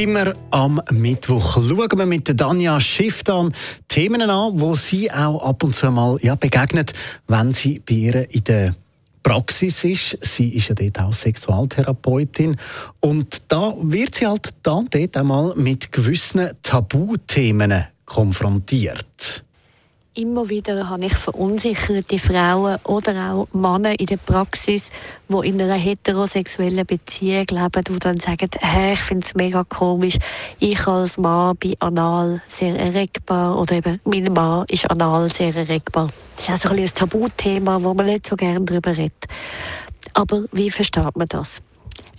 Immer am Mittwoch schauen wir mit Danja Schifftan Themen an, wo sie auch ab und zu mal ja, begegnet, wenn sie bei ihr in der Praxis ist. Sie ist ja dort auch Sexualtherapeutin. Und da wird sie halt da und dort einmal mit gewissen Tabuthemen konfrontiert. Immer wieder habe ich verunsicherte Frauen oder auch Männer in der Praxis, die in einer heterosexuellen Beziehung leben, die dann sagen, hey, ich finde es mega komisch, ich als Mann bin anal sehr erregbar oder eben mein Mann ist anal sehr erregbar. Das ist auch so ein, ein Tabuthema, wo man nicht so gerne darüber redet. Aber wie versteht man das?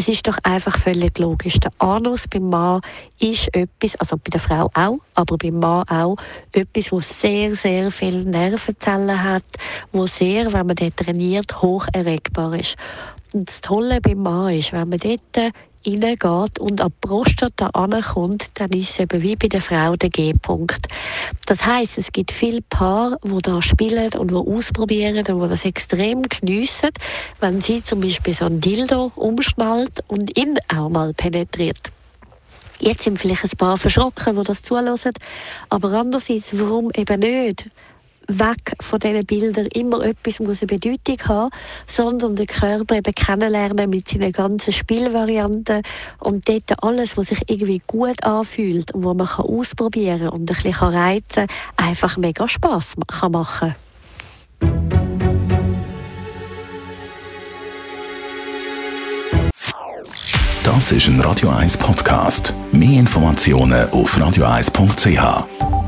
Es ist doch einfach völlig logisch. Der Anus beim Mann ist etwas, also bei der Frau auch, aber beim Mann auch, etwas, wo sehr, sehr viele Nervenzellen hat, wo sehr, wenn man dort trainiert, hoch erregbar ist. Und das Tolle beim Mann ist, wenn man dort reingeht und an die Prostata ankommt, dann ist es eben wie bei der Frau der G-Punkt. Das heißt, es gibt viele Paare, die da spielen und die ausprobieren und die das extrem geniessen, wenn sie zum Beispiel so ein Dildo umschnallt und ihn auch mal penetriert. Jetzt sind vielleicht ein paar verschrocken, die das zulassen, aber andererseits, warum eben nicht? Weg von diesen Bildern immer etwas muss eine Bedeutung haben, sondern den Körper eben kennenlernen mit seinen ganzen Spielvarianten und dort alles, was sich irgendwie gut anfühlt und wo man kann ausprobieren und ein bisschen reizen kann, einfach mega Spass kann machen Das ist ein Radio 1 Podcast. Mehr Informationen auf radio1.ch.